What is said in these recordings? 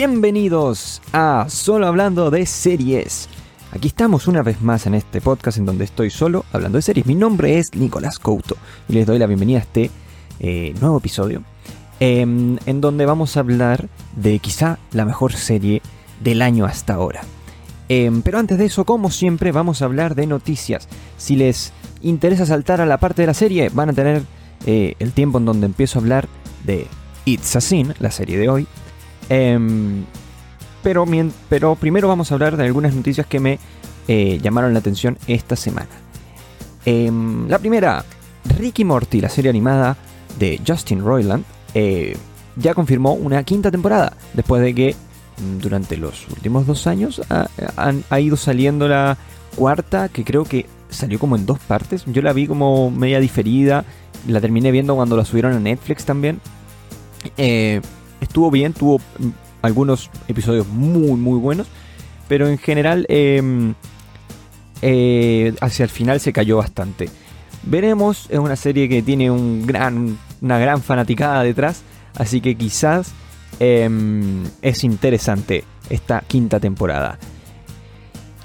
Bienvenidos a Solo Hablando de Series. Aquí estamos una vez más en este podcast en donde estoy solo hablando de series. Mi nombre es Nicolás Couto y les doy la bienvenida a este eh, nuevo episodio em, en donde vamos a hablar de quizá la mejor serie del año hasta ahora. Em, pero antes de eso, como siempre, vamos a hablar de noticias. Si les interesa saltar a la parte de la serie, van a tener eh, el tiempo en donde empiezo a hablar de It's a Sin, la serie de hoy. Em, pero, pero, primero vamos a hablar de algunas noticias que me eh, llamaron la atención esta semana. Em, la primera, Ricky Morty, la serie animada de Justin Roiland, eh, ya confirmó una quinta temporada, después de que mm, durante los últimos dos años ha, ha, ido saliendo la cuarta, que creo que salió como en dos partes. Yo la vi como media diferida, la terminé viendo cuando la subieron a Netflix también. Eh, estuvo bien, tuvo mm, algunos episodios muy, muy buenos. Pero en general, em, eh, hacia el final se cayó bastante. Veremos, es una serie que tiene un gran, una gran fanaticada detrás. Así que quizás em, es interesante esta quinta temporada.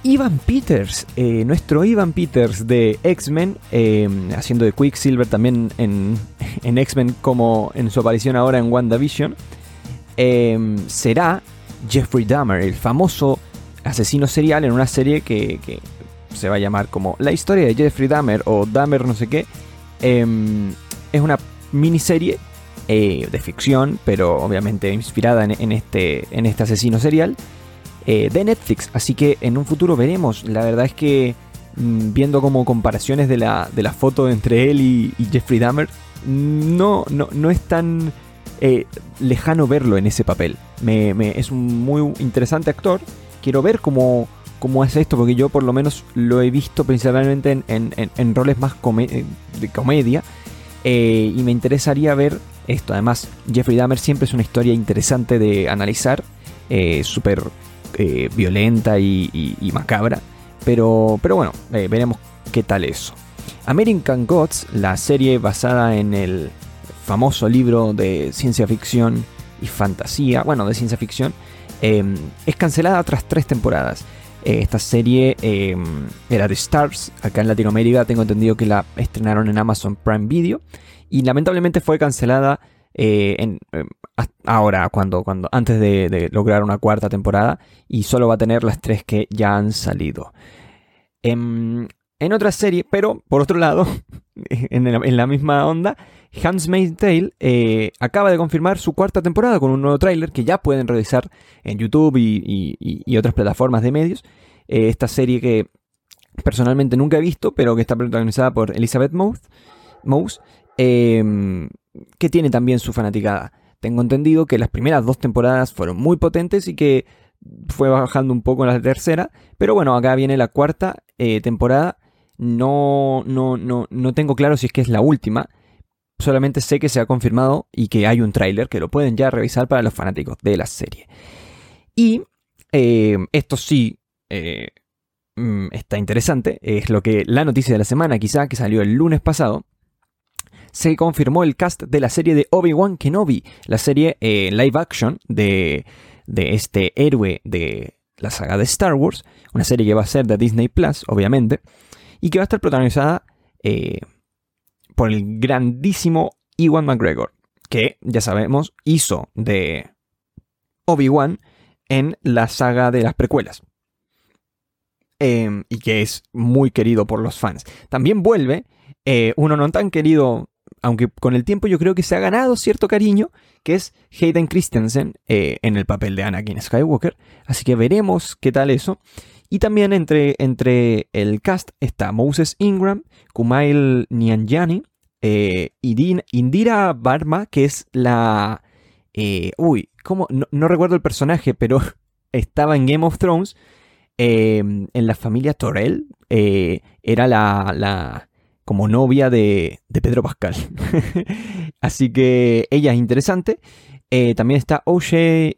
Ivan Peters, eh, nuestro Ivan Peters de X-Men, eh, haciendo de Quicksilver también en, X-Men como en su aparición ahora en WandaVision, eh, será Jeffrey Dahmer, el famoso asesino serial en una serie que, se va a llamar como La historia de Jeffrey Dahmer o Dahmer no sé qué. es una miniserie de ficción, pero obviamente inspirada en, este, en este asesino serial. Eh, de Netflix. Así que en un futuro veremos. La verdad es que mm, viendo como comparaciones de la, de foto entre él y, Jeffrey Dahmer, no, no, no es tan eh, lejano verlo en ese papel. Es un muy interesante actor. Quiero ver cómo, cómo hace esto, porque yo por lo menos lo he visto principalmente en, roles más de comedia. Eh, y me interesaría ver esto. Además, Jeffrey Dahmer siempre es una historia interesante de analizar. Súper eh, violenta y, macabra. Pero, pero bueno, eh, veremos qué tal eso. American Gods, la serie basada en el famoso libro de ciencia ficción y fantasía, bueno, de ciencia ficción, em, es cancelada tras tres temporadas. Eh, esta serie em, era de Stars, acá en Latinoamérica tengo entendido que la estrenaron en Amazon Prime Video y lamentablemente fue cancelada en, em, ahora, cuando, cuando, antes de, lograr una cuarta temporada, y solo va a tener las tres que ya han salido. En, otra serie, pero por otro lado, en, la misma onda, Hans Tale eh, acaba de confirmar su cuarta temporada con un nuevo tráiler que ya pueden revisar en YouTube y, otras plataformas de medios. Eh, esta serie que personalmente nunca he visto, pero que está protagonizada por Elizabeth Mouse, em, que tiene también su fanaticada. Tengo entendido que las primeras dos temporadas fueron muy potentes y que fue bajando un poco en la tercera. Pero bueno, acá viene la cuarta eh, temporada. No, no, no, no tengo claro si es que es la última. Solamente sé que se ha confirmado y que hay un tráiler que lo pueden ya revisar para los fanáticos de la serie. Y eh, esto sí eh, mm, está interesante. Es lo que la noticia de la semana, quizá, que salió el lunes pasado se confirmó el cast de la serie de Obi-Wan Kenobi, la serie eh, live action de, este héroe de la saga de Star Wars, una serie que va a ser de Disney Plus, obviamente, y que va a estar protagonizada eh, por el grandísimo Ewan McGregor, que ya sabemos hizo de Obi-Wan en la saga de las precuelas. Em, y que es muy querido por los fans. También vuelve eh, uno no tan querido aunque con el tiempo yo creo que se ha ganado cierto cariño, que es Hayden Christensen eh, en el papel de Anakin Skywalker. Así que veremos qué tal eso. Y también entre, entre el cast está Moses Ingram, Kumail Nyanjani, eh, Indira Barma, que es la... Eh, uy, ¿cómo? No, recuerdo el personaje, pero estaba en Game of Thrones. en la familia Torrell. era la como novia de, Pedro Pascal. Así que ella es interesante. Eh, también está O'Shea,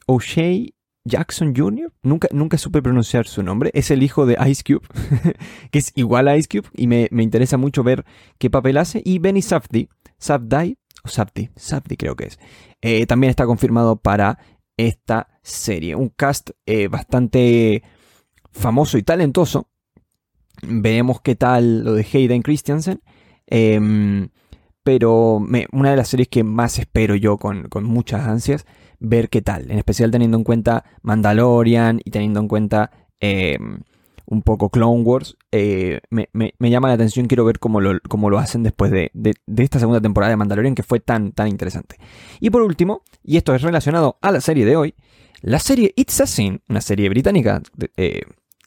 Jackson Jr. Nunca, nunca supe pronunciar su nombre. Es el hijo de Ice Cube, que es igual a Ice Cube y me, interesa mucho ver qué papel hace. Y Benny Safdie, Safdie, o creo que es. Eh, también está confirmado para esta serie. Un cast eh, bastante famoso y talentoso. Veremos qué tal lo de Hayden Christensen. Em, pero una de las series que más espero yo con, muchas ansias, ver qué tal. En especial teniendo en cuenta Mandalorian y teniendo en cuenta em, un poco Clone Wars. Eh, me, llama la atención, quiero ver cómo lo, lo hacen después de, esta segunda temporada de Mandalorian que fue tan, tan interesante. Y por último, y esto es relacionado a la serie de hoy, la serie It's a Sin, una serie británica eh,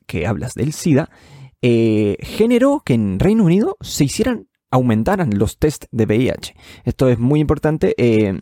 que hablas del SIDA, eh, generó que en Reino Unido se hicieran aumentaran los test de VIH. Esto es muy importante eh,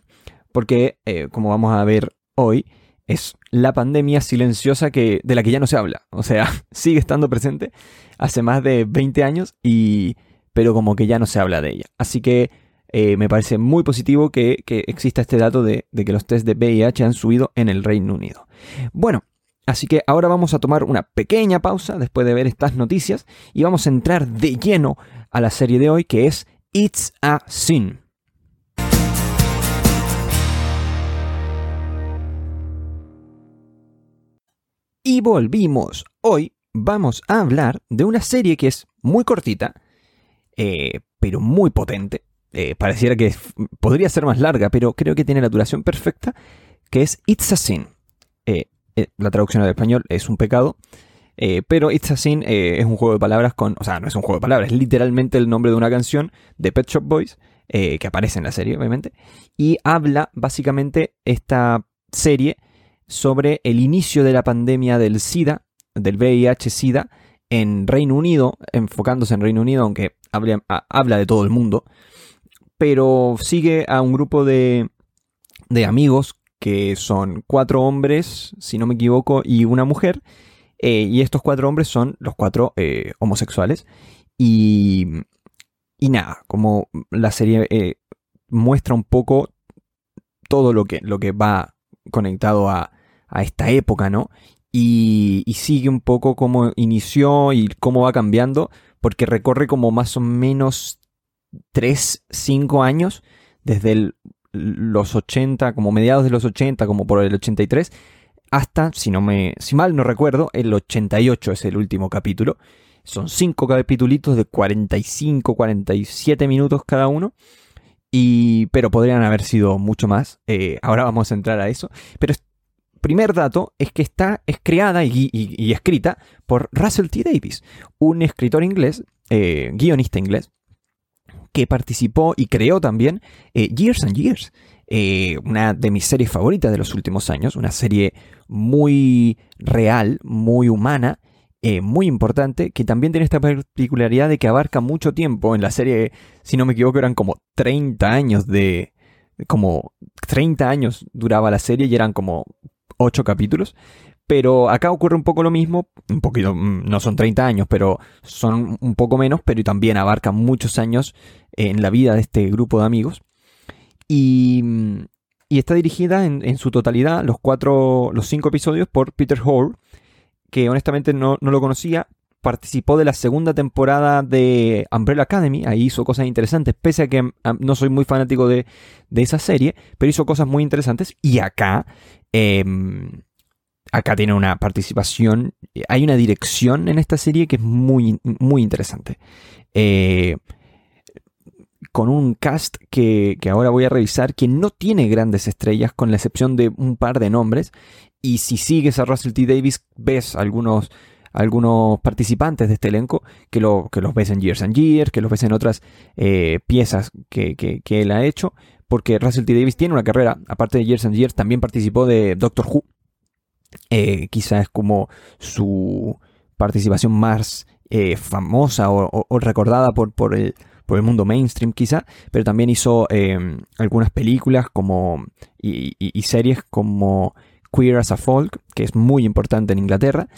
porque, eh, como vamos a ver hoy, es la pandemia silenciosa que, de la que ya no se habla. O sea, sigue estando presente hace más de 20 años, y, pero como que ya no se habla de ella. Así que eh, me parece muy positivo que, que exista este dato de, de, que los test de VIH han subido en el Reino Unido. Bueno, así que ahora vamos a tomar una pequeña pausa después de ver estas noticias y vamos a entrar de lleno a la serie de hoy que es It's a Sin. Y volvimos. Hoy vamos a hablar de una serie que es muy cortita, eh, pero muy potente. Eh, pareciera que podría ser más larga, pero creo que tiene la duración perfecta, que es It's a Sin. Eh, la traducción al español es un pecado. Pero It's a Sin es un juego de palabras con. O sea, no es un juego de palabras, es literalmente el nombre de una canción de Pet Shop Boys, que aparece en la serie, obviamente. Y habla básicamente esta serie sobre el inicio de la pandemia del SIDA, del VIH-SIDA, en Reino Unido, enfocándose en Reino Unido, aunque habla, de todo el mundo. Pero sigue a un grupo de, de amigos que son cuatro hombres, si no me equivoco, y una mujer eh, y estos cuatro hombres son los cuatro eh, homosexuales. Y, y nada, como la serie eh, muestra un poco todo lo que, lo que va conectado a, a esta época, ¿no? Y, sigue un poco cómo inició y cómo va cambiando, porque recorre como más o menos 3, 5 años, desde los 80, como mediados de los 80, como por el 83, hasta, si, no me, si mal no recuerdo, el 88 es el último capítulo. Son 5 capítulos de 45, 47 minutos cada uno. Y, pero podrían haber sido mucho más. Eh, ahora vamos a entrar a eso. Pero primer dato es que está es creada y, escrita por Russell T. Davis, un escritor inglés, eh, guionista inglés, que participó y creó también eh, Years and Years, eh, una de mis series favoritas de los últimos años, una serie muy real, muy humana, muy importante, que también tiene esta particularidad de que abarca mucho tiempo. En la serie, si no me equivoco, eran como 30 años de... como 30 años duraba la serie y eran como 8 capítulos. Pero acá ocurre un poco lo mismo, un poquito, mm, no son 30 años, pero son un poco menos, pero también abarca muchos años en la vida de este grupo de amigos. Y, está dirigida en, su totalidad, los, cuatro, los cinco episodios, por Peter Hall, que honestamente no, lo conocía. Participó de la segunda temporada de Umbrella Academy, ahí hizo cosas interesantes, pese a que no soy muy fanático de, esa serie, pero hizo cosas muy interesantes. Y acá, em, acá tiene una participación, hay una dirección en esta serie que es muy, muy interesante. Eh, con un cast que, ahora voy a revisar que no tiene grandes estrellas con la excepción de un par de nombres y si sigues a Russell T. Davis ves algunos, algunos participantes de este elenco que, lo, que los ves en Years and Years, que los ves en otras eh, piezas que, él ha hecho, porque Russell T. Davis tiene una carrera, aparte de Years and Years, también participó de Doctor Who. Eh, quizás es como su participación más eh, famosa o, recordada por, por el por el mundo mainstream quizá, pero también hizo em, algunas películas como y, series como Queer as a Folk, que es muy importante en Inglaterra,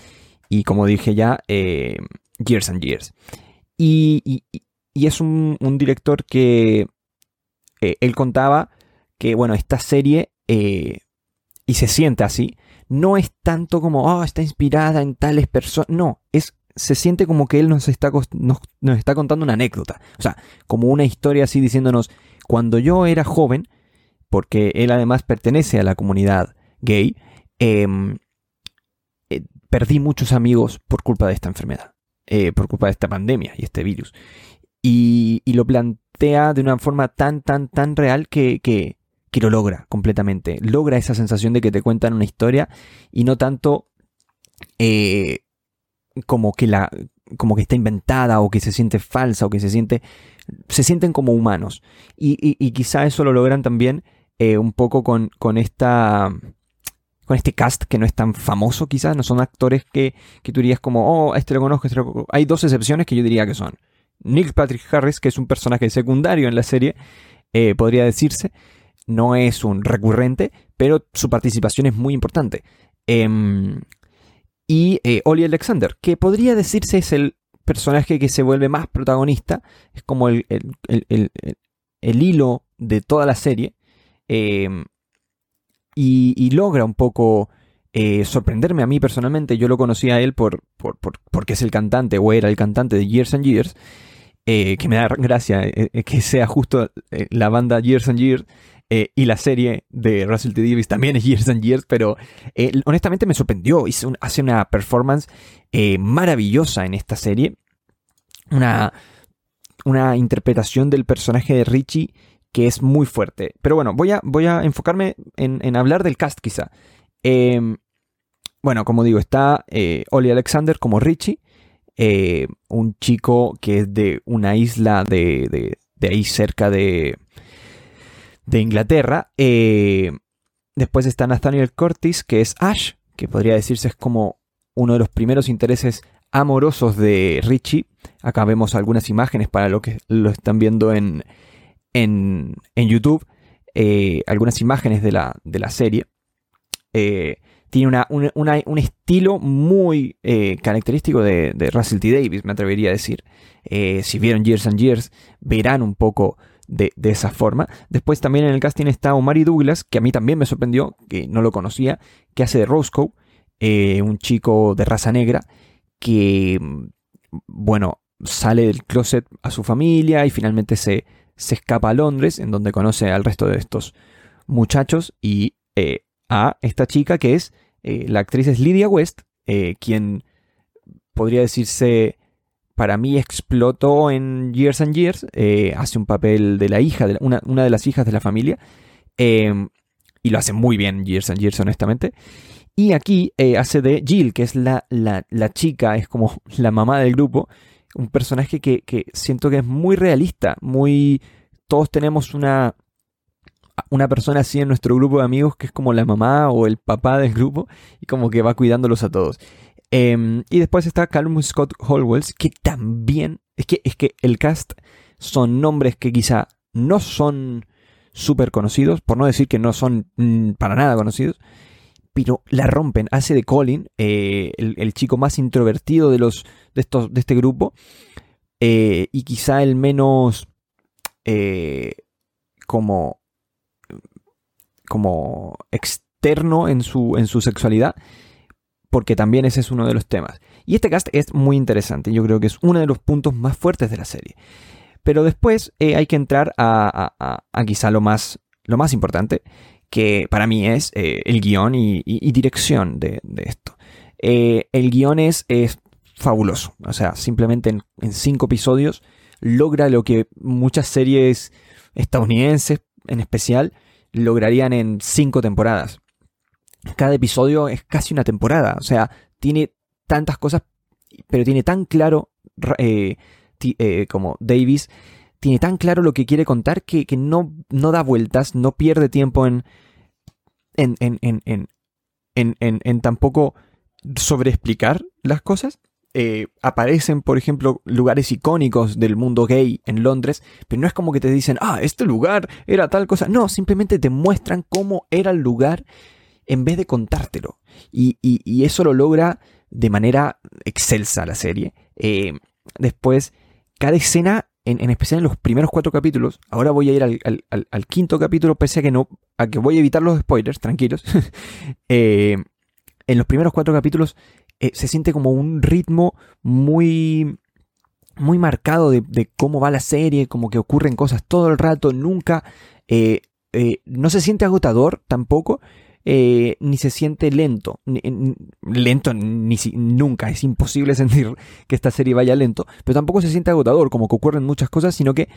y como dije ya, em, Years and Years. Y, es un, director que eh, él contaba que, bueno, esta serie, eh, y se siente así, no es tanto como, oh, está inspirada en tales personas, no, es se siente como que él nos está, nos, está contando una anécdota. O sea, como una historia así diciéndonos, cuando yo era joven, porque él además pertenece a la comunidad gay, em, eh, perdí muchos amigos por culpa de esta enfermedad, por culpa de esta pandemia y este virus. Y, lo de una forma tan, tan, tan real que, que, que, lo logra completamente. Logra esa sensación de que te cuentan una historia y no tanto eh, como que la como que está inventada o que se siente falsa o que se siente se sienten como humanos. Y, quizá eso lo logran también eh, un poco con, con esta con este cast que no es tan famoso quizás no son actores que, que tú dirías como oh este lo conozco, este lo conozco hay dos excepciones que yo diría que son Nick Patrick Harris que es un personaje secundario en la serie eh, podría decirse no es un recurrente pero su participación es muy importante. Em, y eh, Alexander, que podría decirse es el personaje que se vuelve más protagonista, es como el, hilo de toda la serie, em, y, logra un poco eh, sorprenderme a mí personalmente. Yo lo conocí a él por, porque es el cantante o era el cantante de Years and Years, eh, que me da gracia eh, que sea justo la banda Years and Years y la serie de Russell T. Davis también es Years and Years, pero honestamente me sorprendió. hace una performance maravillosa en esta serie. Una, una interpretación del personaje de Richie que es muy fuerte. Pero bueno, voy a, voy a enfocarme en, hablar del cast quizá. Em, bueno, como digo, está Oli Alexander como Richie. un chico que es de una isla de, de ahí cerca de, de Inglaterra. Eh, después está Nathaniel Curtis, que es Ash, que podría decirse es como uno de los primeros intereses amorosos de Richie. Acá vemos algunas imágenes para lo que lo están viendo en, en, YouTube. Eh, algunas imágenes de la, de la serie. Eh, tiene un estilo muy característico de, de, Russell T. Davis, me atrevería a decir. si vieron Years and Years, verán un poco de, esa forma. Después también en el casting está Omari Douglas, que a mí también me sorprendió, que no lo conocía, que hace de Roscoe, eh, un chico de raza negra, que, bueno, sale del closet a su familia y finalmente se, se escapa a Londres, en donde conoce al resto de estos muchachos y eh, a esta chica que es, eh, la actriz es Lydia West, quien podría decirse para mí explotó en Years and Years, eh, hace un papel de la hija, de una, de las hijas de la familia, em, y lo hace muy bien Years and Years, honestamente. Y aquí eh, hace de Jill, que es la, la, chica, es como la mamá del grupo, un personaje que, que siento que es muy realista, muy... Todos tenemos una, una persona así en nuestro grupo de amigos que es como la mamá o el papá del grupo y como que va cuidándolos a todos. Em, y después está Callum Scott Holwells, que también. Es que, es que el cast son nombres que quizá no son súper conocidos, por no decir que no son mm, para nada conocidos, pero la rompen. Hace de Colin, eh, el, chico más introvertido de, los, de, estos, de este grupo, eh, y quizá el menos eh, como, como externo en su, en su sexualidad porque también ese es uno de los temas. Y este cast es muy interesante, yo creo que es uno de los puntos más fuertes de la serie. Pero después eh, hay que entrar a, quizá lo más, lo más importante, que para mí es eh, el guion y, dirección de, esto. Eh, el guion es, es, fabuloso, o sea, simplemente en, en cinco episodios logra lo que muchas series estadounidenses en especial lograrían en cinco temporadas cada episodio es casi una temporada. O sea, tiene tantas cosas, pero tiene tan claro eh, eh, como Davis, tiene tan claro lo que quiere contar que, no, no, da vueltas, no pierde tiempo en, en, en, en tampoco sobreexplicar las cosas. Eh, aparecen, por ejemplo, lugares icónicos del mundo gay en Londres, pero no es como que te dicen, ah, este lugar era tal cosa. No, simplemente te muestran cómo era el lugar en vez de contártelo. Y, eso lo logra de manera excelsa la serie. Eh, después, cada escena, en, especial en los primeros cuatro capítulos, ahora voy a ir al, quinto capítulo, pese a que no, a que voy a evitar los spoilers, tranquilos. Eh, en los primeros cuatro capítulos eh, se siente como un ritmo muy muy marcado de, cómo va la serie, como que ocurren cosas todo el rato, nunca, no se siente agotador tampoco, eh, ni se siente lento. lento ni nunca, es imposible sentir que esta serie vaya lento, pero tampoco se siente agotador, como que ocurren muchas cosas, sino que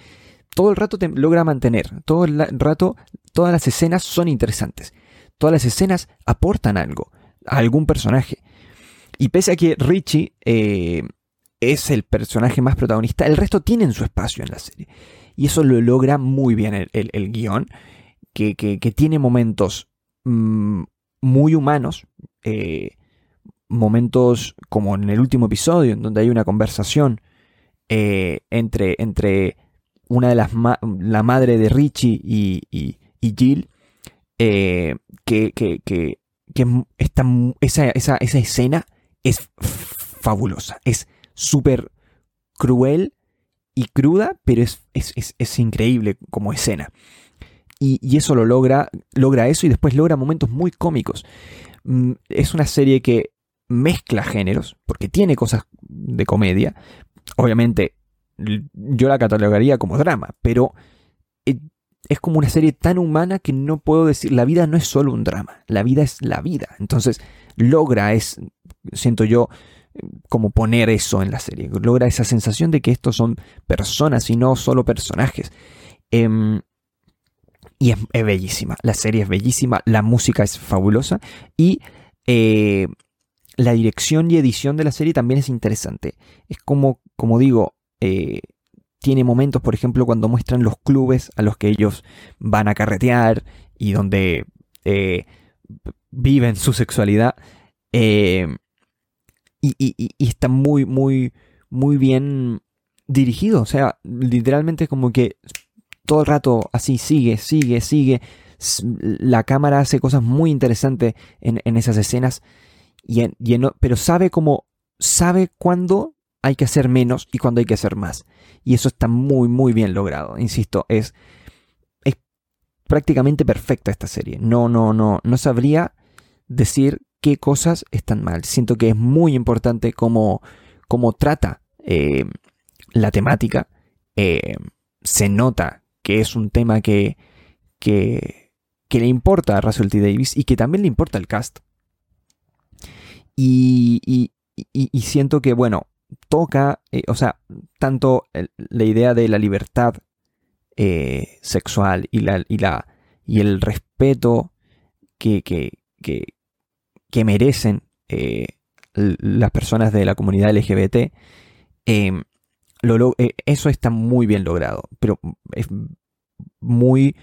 todo el rato te logra mantener, todo el rato, todas las escenas son interesantes, todas las escenas aportan algo a algún personaje. Y pese a que Richie eh, es el personaje más protagonista, el resto tienen su espacio en la serie. Y eso lo logra muy bien el, guion, que, tiene momentos mm, muy humanos, eh, momentos como en el último episodio, en donde hay una conversación eh, entre, entre una de las la madre de Richie y, y, Jill, eh, que, que, que, esa, esa, esa, escena es fabulosa, es súper cruel y cruda, pero es, es, increíble como escena. Y, eso lo logra, logra eso y después logra momentos muy cómicos. Mm, es una serie que mezcla géneros, porque tiene cosas de comedia. Obviamente, yo la catalogaría como drama, pero eh, es como una serie tan humana que no puedo decir, la vida no es solo un drama, la vida es la vida. Entonces, logra, es, siento yo, como poner eso en la serie. Logra esa sensación de que estos son personas y no solo personajes. Em, y es, bellísima. La serie es bellísima, la música es fabulosa y eh, la dirección y edición de la serie también es interesante. Es como, como digo, eh, tiene momentos, por ejemplo, cuando muestran los clubes a los que ellos van a carretear y donde eh, viven su sexualidad. Eh, y, está muy, muy, muy bien dirigido. O sea, literalmente como que todo el rato así sigue, sigue, sigue. La cámara hace cosas muy interesantes en, esas escenas. Y, pero sabe cómo, sabe cuándo hay que hacer menos y cuándo hay que hacer más. Y eso está muy, muy bien logrado. Insisto, es, es prácticamente perfecta esta serie. No, no, no, no sabría decir qué cosas están mal. Siento que es muy importante cómo, cómo trata eh, la temática. Eh, se nota que es un tema que, que, le importa a Russell T. Davis y que también le importa al cast. Y, y, siento que, bueno, toca, eh, o sea, tanto la idea de la libertad sexual y, la, y, la, y el respeto que, que merecen eh, las personas de la comunidad LGBT, em, eh, eso está muy bien logrado, pero es muy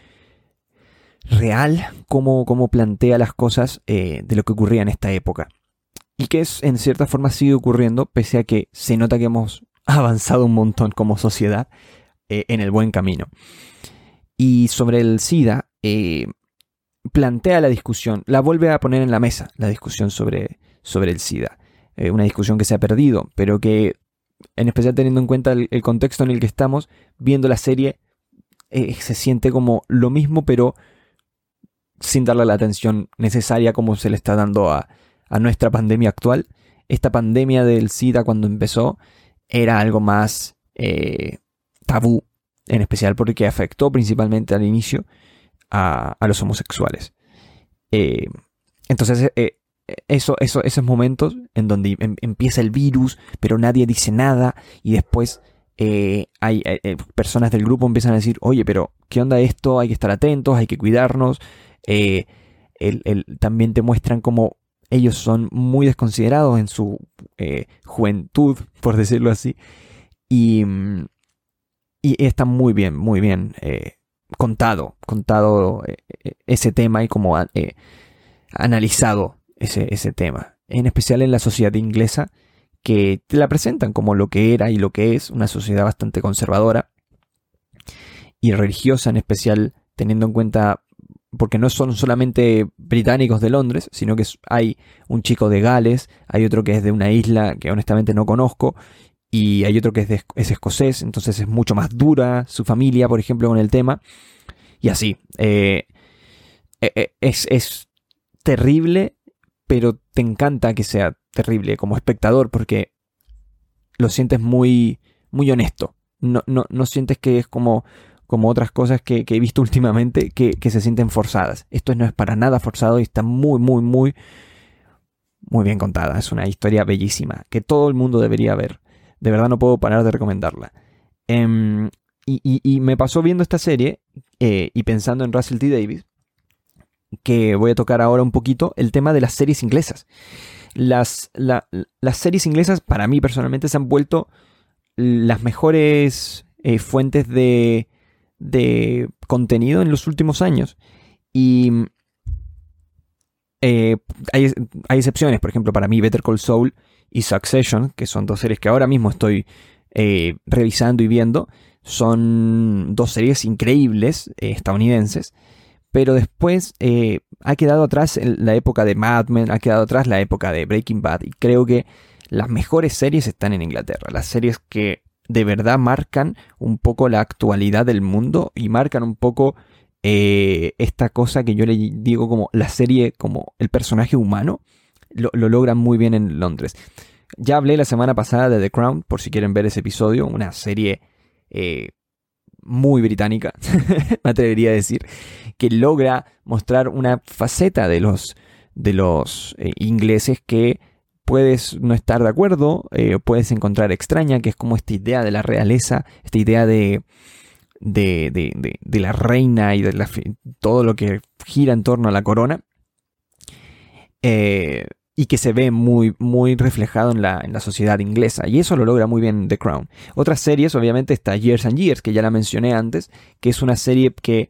real como, plantea las cosas eh, de lo que ocurría en esta época. Y que es, en cierta forma sigue ocurriendo, pese a que se nota que hemos avanzado un montón como sociedad en el buen camino. Y sobre el SIDA, plantea la discusión, la vuelve a poner en la mesa, la discusión sobre, sobre el SIDA. Eh, una discusión que se ha perdido, pero que, en especial teniendo en cuenta el, contexto en el que estamos, viendo la serie, eh, se siente como lo mismo, pero sin darle la atención necesaria como se le está dando a, nuestra pandemia actual. Esta pandemia del SIDA cuando empezó era algo más eh, tabú, en especial porque afectó principalmente al inicio a, los homosexuales. Eh, entonces, eh, eso, eso, esos momentos en donde em, empieza el virus, pero nadie dice nada, y después eh, hay personas del grupo empiezan a decir, oye, pero ¿qué onda esto? Hay que estar atentos, hay que cuidarnos. también te muestran cómo ellos son muy desconsiderados en su juventud, por decirlo así. Y, mm, y está muy bien, muy bien contado, contado eh, eh, ese tema y como eh, analizado ese, ese, tema. En especial en la sociedad inglesa, que te la presentan como lo que era y lo que es, una sociedad bastante conservadora y religiosa, en especial teniendo en cuenta, porque no son solamente británicos de Londres, sino que hay un chico de Gales, hay otro que es de una isla que honestamente no conozco, y hay otro que es, es, escocés, entonces es mucho más dura su familia, por ejemplo, con el tema. Y así. Eh, eh, eh, es, es, terrible, pero te encanta que sea terrible como espectador porque lo sientes muy, muy honesto. No, no, no sientes que es como, como otras cosas que, he visto últimamente que, se sienten forzadas. Esto no es para nada forzado y está muy, muy, muy, muy bien contada. Es una historia bellísima que todo el mundo debería ver. De verdad no puedo parar de recomendarla. Em, y, me pasó viendo esta serie eh, y pensando en Russell T. Davis, que voy a tocar ahora un poquito el tema de las series inglesas. Las, series inglesas, para mí personalmente, se han vuelto las mejores eh, fuentes de, de, contenido en los últimos años. Y eh, hay, hay, excepciones, por ejemplo, para mí Better Call Saul y Succession, que son dos series que ahora mismo estoy eh, revisando y viendo, son dos series increíbles estadounidenses. Pero después ha quedado atrás la época de Mad Men, ha quedado atrás la época de Breaking Bad. Y creo que las mejores series están en Inglaterra. Las series que de verdad marcan un poco la actualidad del mundo y marcan un poco eh, esta cosa que yo le digo como la serie, como el personaje humano, lo, logran muy bien en Londres. Ya hablé la semana pasada de The Crown, por si quieren ver ese episodio, una serie eh, muy británica, me atrevería a decir, que logra mostrar una faceta de los, de los eh, ingleses que puedes no estar de acuerdo, eh, puedes encontrar extraña, que es como esta idea de la realeza, esta idea de, de, la reina y de todo lo que gira en torno a la corona. Eh, y que se ve muy, muy reflejado en la, en la, sociedad inglesa. Y eso lo logra muy bien The Crown. Otras series, obviamente, está Years and Years, que ya la mencioné antes, que es una serie que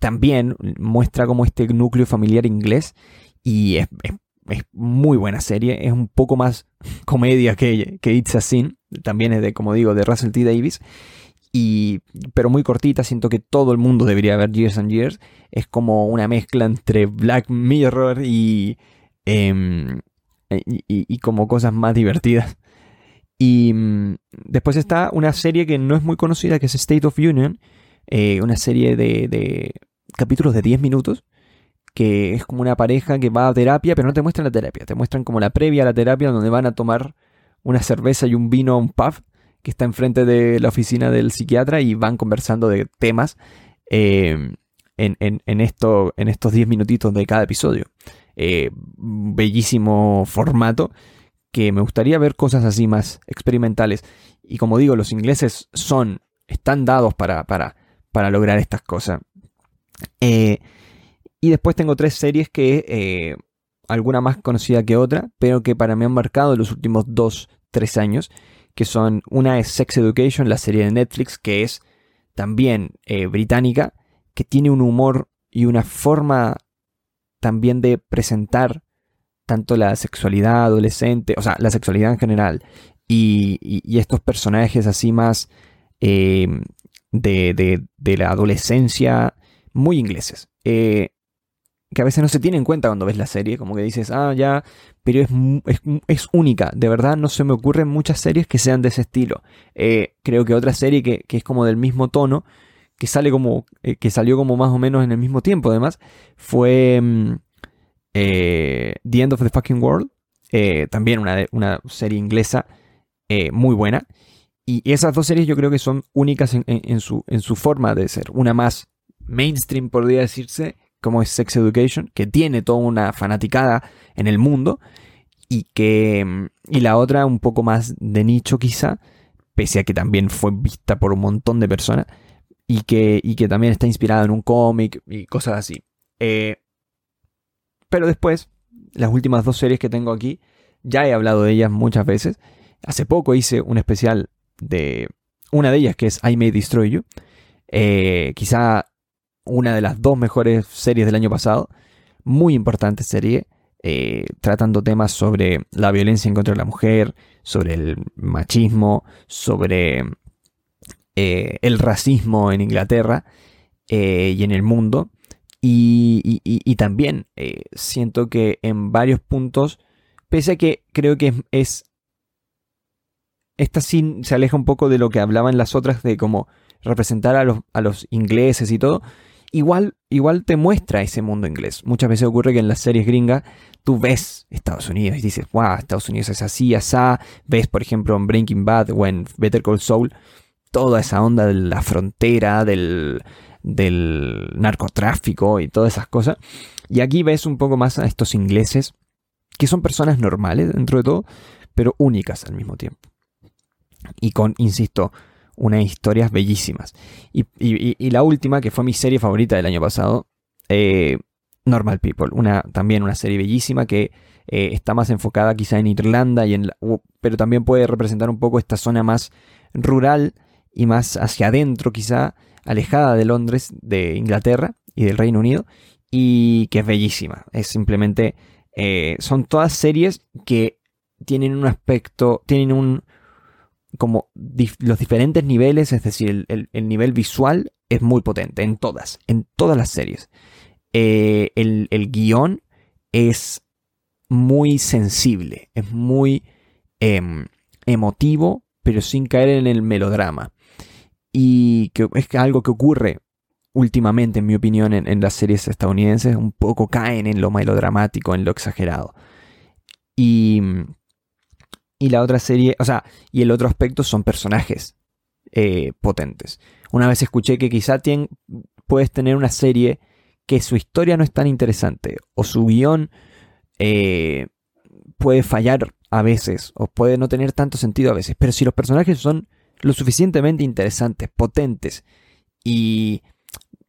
también muestra como este núcleo familiar inglés y es es muy buena serie, es un poco más comedia que, que It's a Sin, también es de, como digo, de Russell T. Davis, y, pero muy cortita, siento que todo el mundo debería ver Years and Years, es como una mezcla entre Black Mirror y, em, y, como cosas más divertidas. Y mm, después está una serie que no es muy conocida, que es State of Union, eh, una serie de, de capítulos de 10 minutos, que es como una pareja que va a terapia, pero no te muestran la terapia, te muestran como la previa a la terapia donde van a tomar una cerveza y un vino a un pub que está enfrente de la oficina del psiquiatra y van conversando de temas em, en, esto, en estos 10 minutitos de cada episodio. Eh, bellísimo formato que me gustaría ver cosas así más experimentales. Y como digo, los ingleses son, están dados para, para, para lograr estas cosas. Eh, y después tengo tres series que, eh, alguna más conocida que otra, pero que para mí han marcado los últimos dos, tres años, que son, una es Sex Education, la serie de Netflix, que es también británica, que tiene un humor y una forma también de presentar tanto la sexualidad adolescente, o sea, la sexualidad en general, y, estos personajes así más eh, de, de, la adolescencia, muy ingleses. Eh, que a veces no se tiene en cuenta cuando ves la serie, como que dices, ah, ya, pero es, es, única. De verdad no se me ocurren muchas series que sean de ese estilo. Eh, creo que otra serie que, es como del mismo tono, que sale como, eh, que salió como más o menos en el mismo tiempo además, fue mm, eh, The End of the Fucking World, también una, una, serie inglesa muy buena. Y esas dos series yo creo que son únicas en, su, en su forma de ser. Una más mainstream, podría decirse, como es Sex Education, que tiene toda una fanaticada en el mundo y que mm, y la otra un poco más de nicho quizá, pese a que también fue vista por un montón de personas y que, y que también está inspirada en un cómic y cosas así. Eh, pero después, las últimas dos series que tengo aquí, ya he hablado de ellas muchas veces. Hace poco hice un especial de una de ellas que es I May Destroy You. Eh, quizá una de las dos mejores series del año pasado. Muy importante serie. Eh, tratando temas sobre la violencia en contra de la mujer, sobre el machismo, sobre eh, el racismo en Inglaterra eh, y en el mundo. Y, también siento que en varios puntos, pese a que creo que es, esta sí se aleja un poco de lo que hablaban las otras de cómo representar a los, a los ingleses y todo, igual, igual te muestra ese mundo inglés. Muchas veces ocurre que en las series gringas tú ves Estados Unidos y dices, wow, Estados Unidos es así, así. Ves, por ejemplo, en Breaking Bad o en Better Call Saul, toda esa onda de la frontera, del, narcotráfico y todas esas cosas. Y aquí ves un poco más a estos ingleses, que son personas normales dentro de todo, pero únicas al mismo tiempo. Y con, insisto, unas historias bellísimas. Y, la última, que fue mi serie favorita del año pasado, eh, Normal People, una, también una serie bellísima que eh, está más enfocada quizá en Irlanda, y en pero también puede representar un poco esta zona más rural y más hacia adentro quizá, alejada de Londres, de Inglaterra y del Reino Unido, y que es bellísima. Es simplemente, eh, son todas series que tienen un aspecto, tienen un, como los diferentes niveles, es decir, el, nivel visual es muy potente en todas, en todas las series. Eh, el, el, guion es muy sensible, es muy em, emotivo, pero sin caer en el melodrama. Y que es algo que ocurre últimamente, en mi opinión, en, las series estadounidenses, un poco caen en lo melodramático, en lo exagerado. Y, y la otra serie, o sea, y el otro aspecto son personajes eh, potentes. Una vez escuché que quizá puedes tener una serie que su historia no es tan interesante o su guion eh, puede fallar a veces o puede no tener tanto sentido a veces, pero si los personajes son lo suficientemente interesantes, potentes y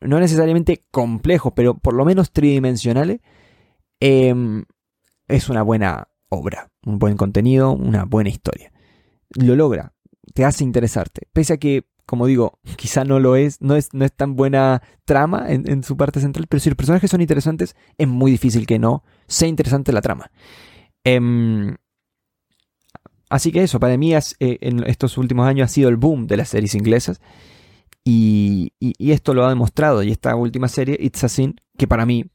no necesariamente complejos, pero por lo menos tridimensionales, em, es una buena obra, un buen contenido, una buena historia. Lo logra, te hace interesarte, pese a que, como digo, quizá no lo es, no es, no es tan buena trama en, su parte central, pero si los personajes son interesantes, es muy difícil que no sea interesante la trama. Em, Así que eso, para mí eh, en estos últimos años ha sido el boom de las series inglesas. Y, esto lo ha demostrado. Y esta última serie, It's a Sin, que para mí,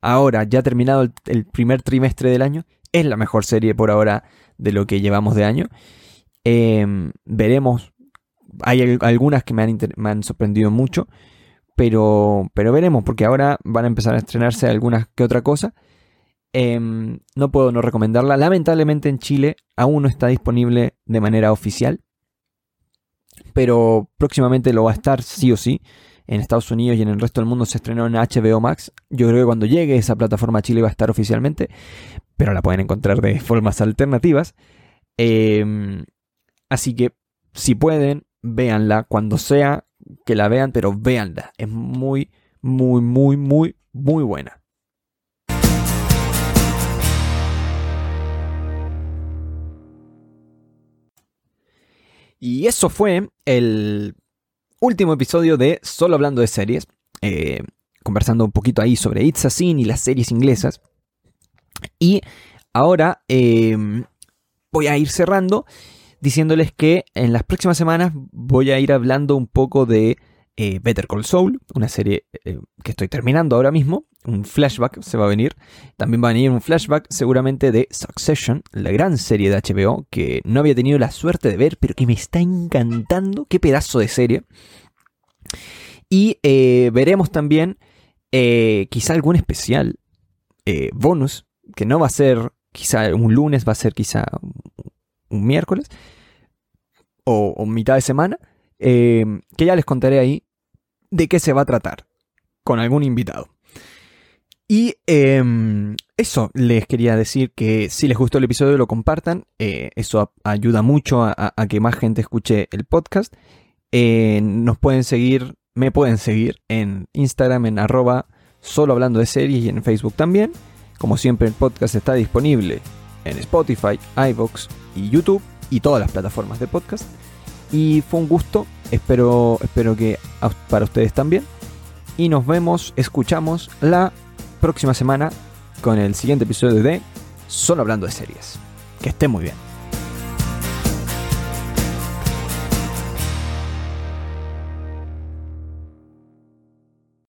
ahora, ya terminado el, primer trimestre del año, es la mejor serie por ahora de lo que llevamos de año. Em, veremos. Hay algunas que me han, me han sorprendido mucho. Pero, pero veremos, porque ahora van a empezar a estrenarse algunas que otra cosa. Em, no puedo no recomendarla. Lamentablemente en Chile aún no está disponible de manera oficial. Pero próximamente lo va a estar sí o sí. En Estados Unidos y en el resto del mundo se estrenó en HBO Max. Yo creo que cuando llegue esa plataforma a Chile va a estar oficialmente. Pero la pueden encontrar de formas alternativas. Em, así que si pueden, véanla cuando sea que la vean, pero véanla. Es muy, muy, muy, muy, muy buena. Y eso fue el último episodio de Solo hablando de series, eh, conversando un poquito ahí sobre It's a Sin y las series inglesas. Y ahora em, voy a ir cerrando diciéndoles que en las próximas semanas voy a ir hablando un poco de eh, Better Call Saul, una serie eh, que estoy terminando ahora mismo. Un flashback se va a venir. También va a venir un flashback seguramente de Succession, la gran serie de HBO que no había tenido la suerte de ver, pero que me está encantando. Qué pedazo de serie. Y eh, veremos también quizá algún especial bonus, que no va a ser quizá un lunes, va a ser quizá un miércoles o mitad de semana. que ya les contaré ahí de qué se va a tratar con algún invitado. Y em, eso les quería decir que si les gustó el episodio lo compartan. Eh, eso ayuda mucho a, que más gente escuche el podcast. Eh, nos pueden seguir, me pueden seguir en Instagram en arroba solo hablando de series y en Facebook también. Como siempre el podcast está disponible en Spotify, iVoox y YouTube y todas las plataformas de podcast. Y fue un gusto Espero, espero que para ustedes también. Y nos vemos, escuchamos la próxima semana con el siguiente episodio de Solo hablando de series. Que esté muy bien.